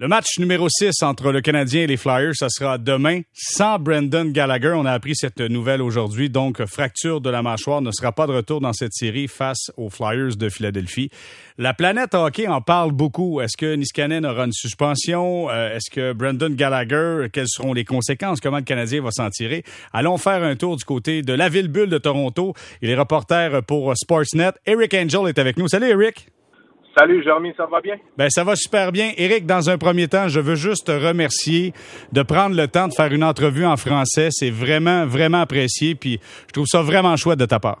Le match numéro 6 entre le Canadien et les Flyers, ça sera demain sans Brendan Gallagher. On a appris cette nouvelle aujourd'hui. Donc, fracture de la mâchoire ne sera pas de retour dans cette série face aux Flyers de Philadelphie. La planète hockey en parle beaucoup. Est-ce que Niskanen aura une suspension? Euh, est-ce que Brendan Gallagher, quelles seront les conséquences? Comment le Canadien va s'en tirer? Allons faire un tour du côté de la ville-bulle de Toronto. Il est reporter pour Sportsnet. Eric Angel est avec nous. Salut, Eric. Salut, Jeremy, ça va bien? Ben, ça va super bien. Eric, dans un premier temps, je veux juste te remercier de prendre le temps de faire une entrevue en français. C'est vraiment, vraiment apprécié. Puis, je trouve ça vraiment chouette de ta part.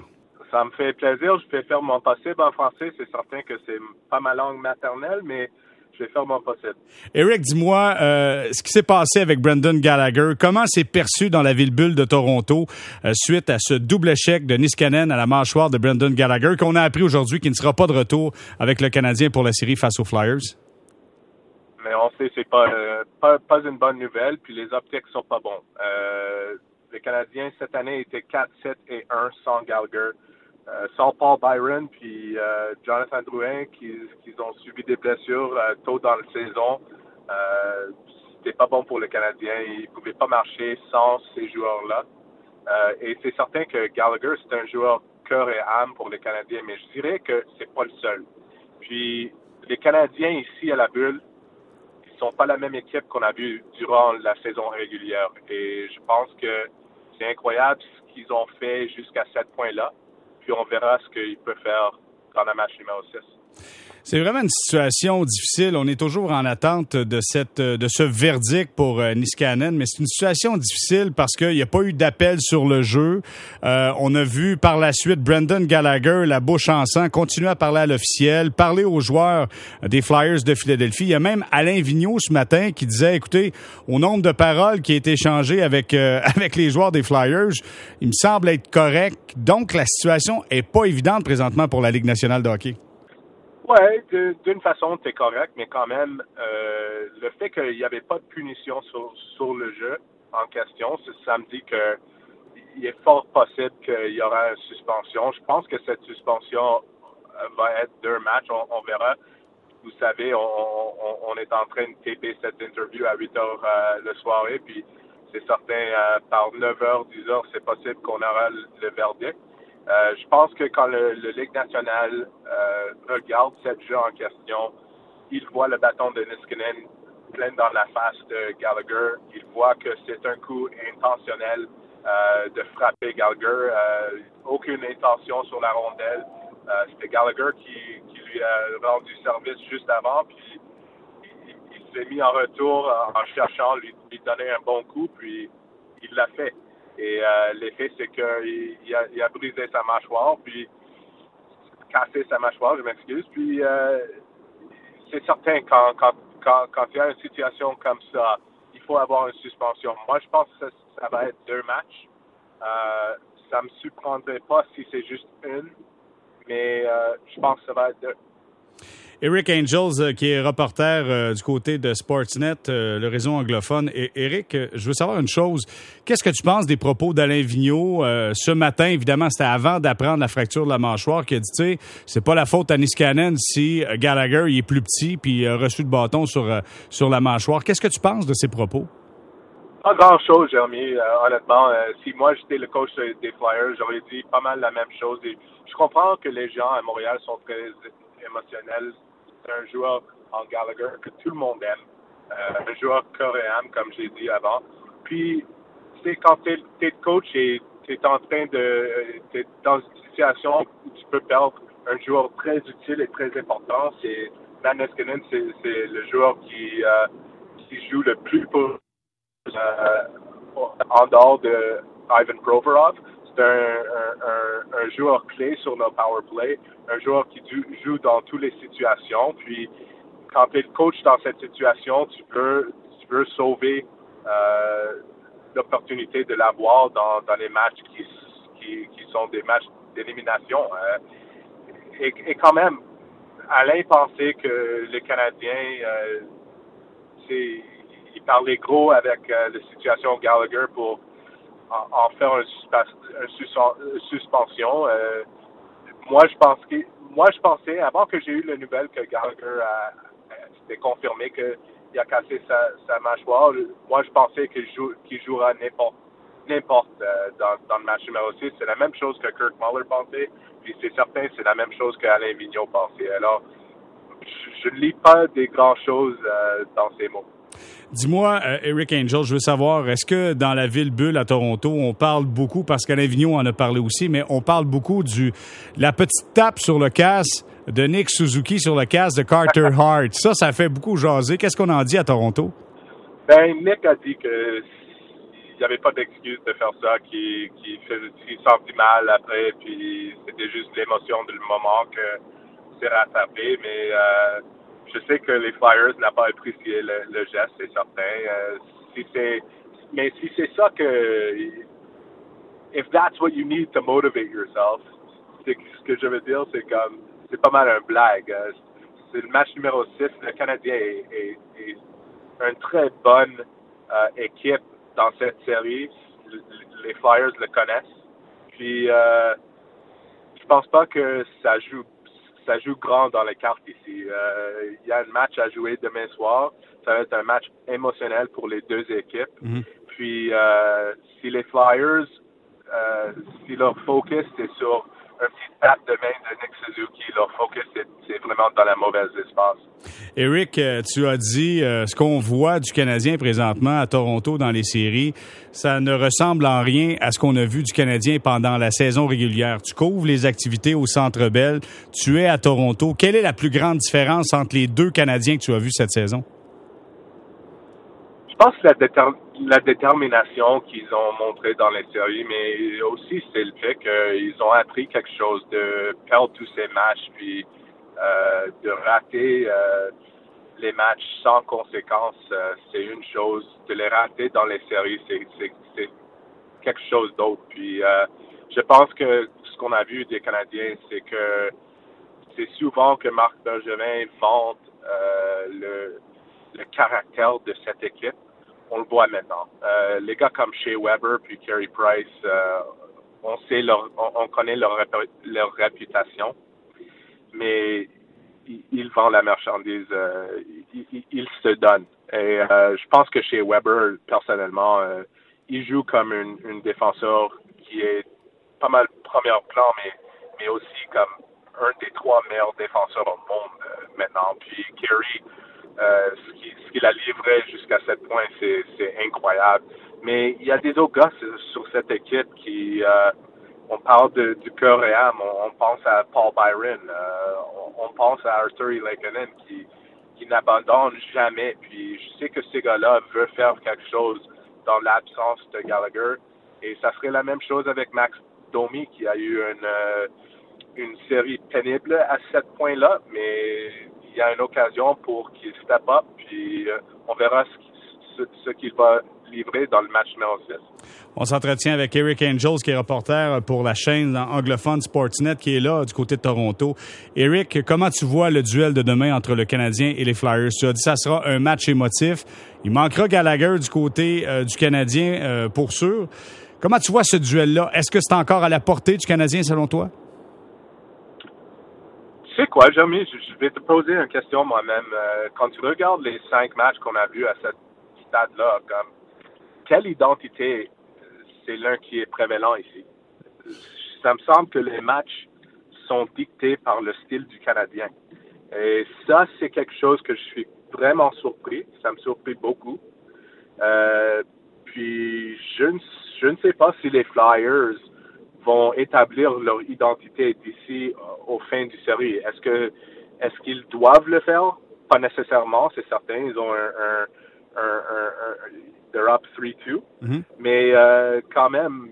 Ça me fait plaisir. Je peux faire mon possible en français. C'est certain que c'est pas ma langue maternelle, mais je vais faire mon possible. Eric, dis-moi euh, ce qui s'est passé avec Brendan Gallagher. Comment c'est perçu dans la ville-bulle de Toronto euh, suite à ce double échec de Niskanen à la mâchoire de Brendan Gallagher qu'on a appris aujourd'hui qu'il ne sera pas de retour avec le Canadien pour la série face aux Flyers? Mais on sait c'est pas, euh, pas, pas une bonne nouvelle, puis les optiques sont pas bons. les Canadiens cette année étaient 4, 7 et 1 sans Gallagher. Euh, sans Paul Byron puis euh, Jonathan Drouin qui, qui, ont subi des blessures euh, tôt dans la saison. C'était pas bon pour le Canadien. Il pouvait pas marcher sans ces joueurs-là. et c'est certain que Gallagher, c'est un joueur cœur et âme pour les Canadiens, mais je dirais que c'est pas le seul. Puis les Canadiens ici à la bulle, ils sont pas la même équipe qu'on a vu durant la saison régulière. Et je pense que c'est incroyable ce qu'ils ont fait jusqu'à ce point-là puis on verra ce qu'il peut faire dans la match numéro 6. C'est vraiment une situation difficile. On est toujours en attente de cette de ce verdict pour euh, Niskanen, mais c'est une situation difficile parce qu'il n'y a pas eu d'appel sur le jeu. Euh, on a vu par la suite Brendan Gallagher, la bouche en sang, continuer à parler à l'officiel, parler aux joueurs des Flyers de Philadelphie. Il y a même Alain Vigneault ce matin qui disait, écoutez, au nombre de paroles qui a été échangées avec euh, avec les joueurs des Flyers, il me semble être correct. Donc la situation est pas évidente présentement pour la Ligue nationale de hockey. Ouais, d'une façon, c'est correct, mais quand même, euh, le fait qu'il n'y avait pas de punition sur, sur le jeu en question, ça me dit que il est fort possible qu'il y aura une suspension. Je pense que cette suspension euh, va être deux matchs. On, verra. Vous savez, on, on, est en train de taper cette interview à 8 heures euh, le soir, puis c'est certain, euh, par 9 heures, 10 heures, c'est possible qu'on aura le verdict. Euh, je pense que quand le, Ligue nationale euh, regarde cette jeu en question, il voit le bâton de Niskanen plein dans la face de Gallagher. Il voit que c'est un coup intentionnel euh, de frapper Gallagher. aucune intention sur la rondelle. C'était Gallagher qui, lui a rendu service juste avant, puis il, s'est mis en retour en cherchant lui, lui donner un bon coup, puis il l'a fait. Et euh, l'effet, c'est qu'il a, il a brisé sa mâchoire, puis cassé sa mâchoire, je m'excuse. Puis euh, c'est certain, quand, quand, quand, quand il y a une situation comme ça, il faut avoir une suspension. Moi, je pense que ça, va être deux matchs. Euh, ça me surprendrait pas si c'est juste une, mais euh, je pense que ça va être deux. Eric Angels, euh, qui est reporter euh, du côté de Sportsnet, euh, le réseau anglophone. Et Eric, je veux savoir une chose. Qu'est-ce que tu penses des propos d'Alain Vigneault ce matin? Évidemment, c'était avant d'apprendre la fracture de la mâchoire qui a dit, tu sais, c'est pas la faute à Niskanen si Gallagher est plus petit puis a reçu le bâton sur, sur la mâchoire. Qu'est-ce que tu penses de ces propos? Pas grand-chose, Jérémy. honnêtement, si moi j'étais le coach des Flyers, j'aurais dit pas mal la même chose. Je comprends que les gens à Montréal sont très émotionnels un joueur en Gallagher que tout le monde aime. Euh, un joueur coréen, comme j'ai dit avant. Puis, c'est quand tu es, coach et tu es en train de. Es dans une situation où tu peux perdre un joueur très utile et très important. C'est Dan c'est le joueur qui, euh, qui joue le plus pour, euh, en dehors de Ivan Provorov un, joueur clé sur nos power play, un joueur qui joue dans toutes les situations. Puis, quand tu es le coach dans cette situation, tu peux, tu peux sauver euh, l'opportunité de l'avoir dans, les matchs qui, qui, qui sont des matchs d'élimination. Euh. et, quand même, Alain pensait que le Canadien, euh, il parlait gros avec euh, la situation Gallagher pour en, faire une, suspension. Euh, moi, je pense moi, je pensais, avant que j'ai eu la nouvelle que Gallagher a, confirmé qu'il il a cassé sa, mâchoire. Moi, je pensais qu'il joue, jouera n'importe n'importe euh, dans, le match numéro 6. C'est la même chose que Kirk Muller pensait, puis c'est certain, c'est la même chose qu'Alain Vigneault pensait. Alors, je, ne lis pas des grandes choses euh, dans ces mots. Dis-moi, euh, Eric Angel, je veux savoir, est-ce que dans la ville bulle à Toronto, on parle beaucoup, parce qu'Alain Vigneault en a parlé aussi, mais on parle beaucoup du la petite tape sur le casse de Nick Suzuki sur le casse de Carter Hart. Ça, ça fait beaucoup jaser. Qu'est-ce qu'on en dit à Toronto? Ben, Nick a dit que il n'y avait pas d'excuse de faire ça, qu'il qui, sentit mal après, puis c'était juste l'émotion du moment que c'est rattrapé, mais euh, je sais que les Flyers n'ont pas apprécié le, geste, c'est certain. Euh, si c'est, mais si c'est ça que, if that's what you need to motivate yourself, c'est ce que je veux dire, c'est comme, c'est pas mal un blague. Euh, c'est le match numéro 6. Le Canadien est, est, une très bonne équipe dans cette série. Les Flyers le connaissent. Puis, euh, je pense pas que ça joue ça joue grand dans les cartes ici. Euh, il y a un match à jouer demain soir. Ça va être un match émotionnel pour les deux équipes. Mhm. Puis, euh, si les Flyers, euh, si leur focus est sur un petit tape de main de Nick Suzuki, leur focus c'est vraiment dans la mauvaise espace. Eric, euh, tu as dit euh, ce qu'on voit du Canadien présentement à Toronto dans les séries, ça ne ressemble en rien à ce qu'on a vu du Canadien pendant la saison régulière. Tu couvres les activités au Centre Bell, tu es à Toronto. Quelle est la plus grande différence entre les deux Canadiens que tu as vus cette saison? Pense que la, détermination qu'ils ont montrée dans les séries, mais aussi c'est le fait qu'ils ont appris quelque chose de perdre tous ces matchs, puis euh, de rater euh, les matchs sans conséquence, euh, c'est une chose. De les rater dans les séries, c'est quelque chose d'autre. Puis je pense que ce qu'on a vu des Canadiens, c'est que c'est souvent que Marc Bergevin vante le, caractère de cette équipe on le voit maintenant. Euh, les gars comme Shea Weber puis Carey Price, euh, on sait leur, on, connaît leur, leur réputation, mais ils, vendent la marchandise, euh, ils, se donnent. Et je pense que chez Weber, personnellement, il joue comme une, une défenseur qui est pas mal premier plan, mais, mais aussi comme un des trois meilleurs défenseurs au monde maintenant. Puis Kerry, euh, ce qu'il a livré jusqu'à ce point, c'est incroyable. Mais il y a des autres gars sur cette équipe qui, euh, on parle de, du cœur et âme, on, pense à Paul Byron, euh, on, pense à Arthur Lekanen qui, qui n'abandonne jamais. Puis je sais que ces gars-là veulent faire quelque chose dans l'absence de Gallagher. Et ça serait la même chose avec Max Domi qui a eu une, une série pénible à ce point-là, mais y a une occasion pour qu'il step up, puis euh, on verra ce, qu'il va livrer dans le match numéro 6. On s'entretient avec Eric Angels, qui est reporter pour la chaîne anglophone Sportsnet, qui est là du côté de Toronto. Eric, comment tu vois le duel de demain entre le Canadien et les Flyers? Tu as dit que ça sera un match émotif. Il manquera Gallagher du côté euh, du Canadien, euh, pour sûr. Comment tu vois ce duel-là? Est-ce que c'est encore à la portée du Canadien, selon toi? Sais quoi, Jeremy, je vais te poser une question moi-même. Euh, quand tu regardes les cinq matchs qu'on a vus à ce stade-là, comme quelle identité c'est l'un qui est prévalent ici? Ça me semble que les matchs sont dictés par le style du Canadien. Et ça, c'est quelque chose que je suis vraiment surpris. Ça me surprit beaucoup. Euh, puis, je ne, je ne sais pas si les Flyers vont établir leur identité d'ici euh, au fin du série. Est-ce que est-ce qu'ils doivent le faire? Pas nécessairement, c'est certain. Ils ont un, un, un, un they're up 3-2. Mm-hmm. Mais euh, quand même,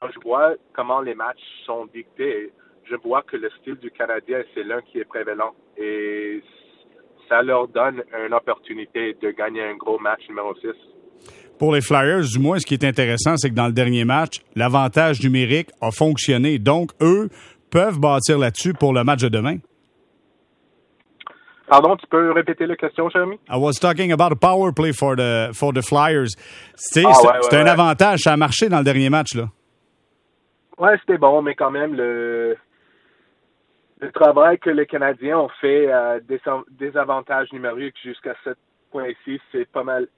quand je vois comment les matchs sont dictés, je vois que le style du Canadien, c'est l'un qui est prévalent. Et ça leur donne une opportunité de gagner un gros match numéro 6 pour les Flyers, du moins, ce qui est intéressant, c'est que dans le dernier match, l'avantage numérique a fonctionné. Donc, eux peuvent bâtir là-dessus pour le match de demain. Pardon, tu peux répéter la question, Jeremy? I was talking about a power play for the, for the Flyers. C'est ah, un avantage. Ça a marché dans le dernier match, là. Ouais, c'était bon, mais quand même, le, le travail que les Canadiens ont fait a des, des avantages numériques jusqu'à ce point ici, c'est pas mal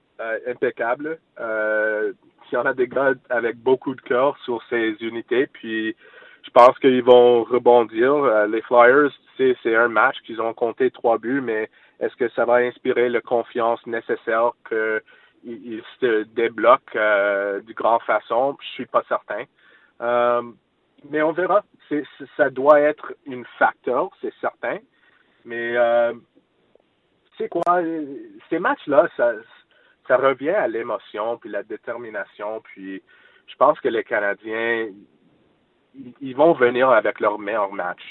impeccable. Euh, il y en a des gars avec beaucoup de cœur sur ces unités, puis je pense qu'ils vont rebondir. Euh, les Flyers, c'est un match qu'ils ont compté trois buts, mais est-ce que ça va inspirer la confiance nécessaire qu'ils se débloquent euh, du grand façon? Je suis pas certain. Euh, mais on verra. ça doit être une facteur, c'est certain. Mais euh, c'est quoi? Ces matchs-là, ça, ça revient à l'émotion, puis la détermination, puis je pense que les Canadiens, ils vont venir avec leur meilleur match.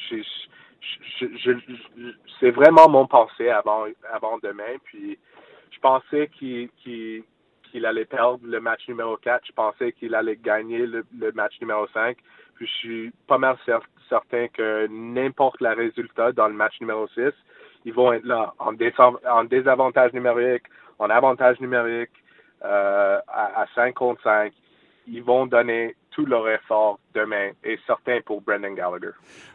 c'est vraiment mon pensée avant, avant demain, puis je pensais qu'il allait perdre le match numéro 4, je pensais qu'il allait gagner le, match numéro 5, puis je suis pas mal certain que n'importe le résultat dans le match numéro 6, ils vont être là en, en désavantage numérique, en avantage numérique, euh, à, à 5 contre 5. Ils vont donner tout leur effort demain et certain pour Brendan Gallagher.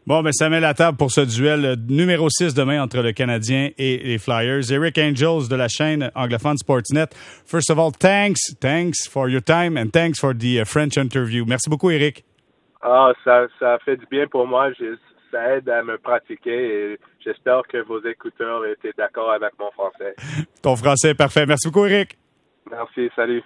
Bon, mais ça met la table pour ce duel numéro 6 demain entre le Canadien et les Flyers. Eric Angels de la chaîne anglophone Sportsnet. First of all, thanks, thanks for your time and thanks for the uh, French interview. Merci beaucoup, Eric. Ah, ça, ça fait du bien pour moi. Ça aide à me pratiquer et j'espère que vos écouteurs étaient d'accord avec mon français. Ton français est parfait. Merci beaucoup, Eric. Merci, salut.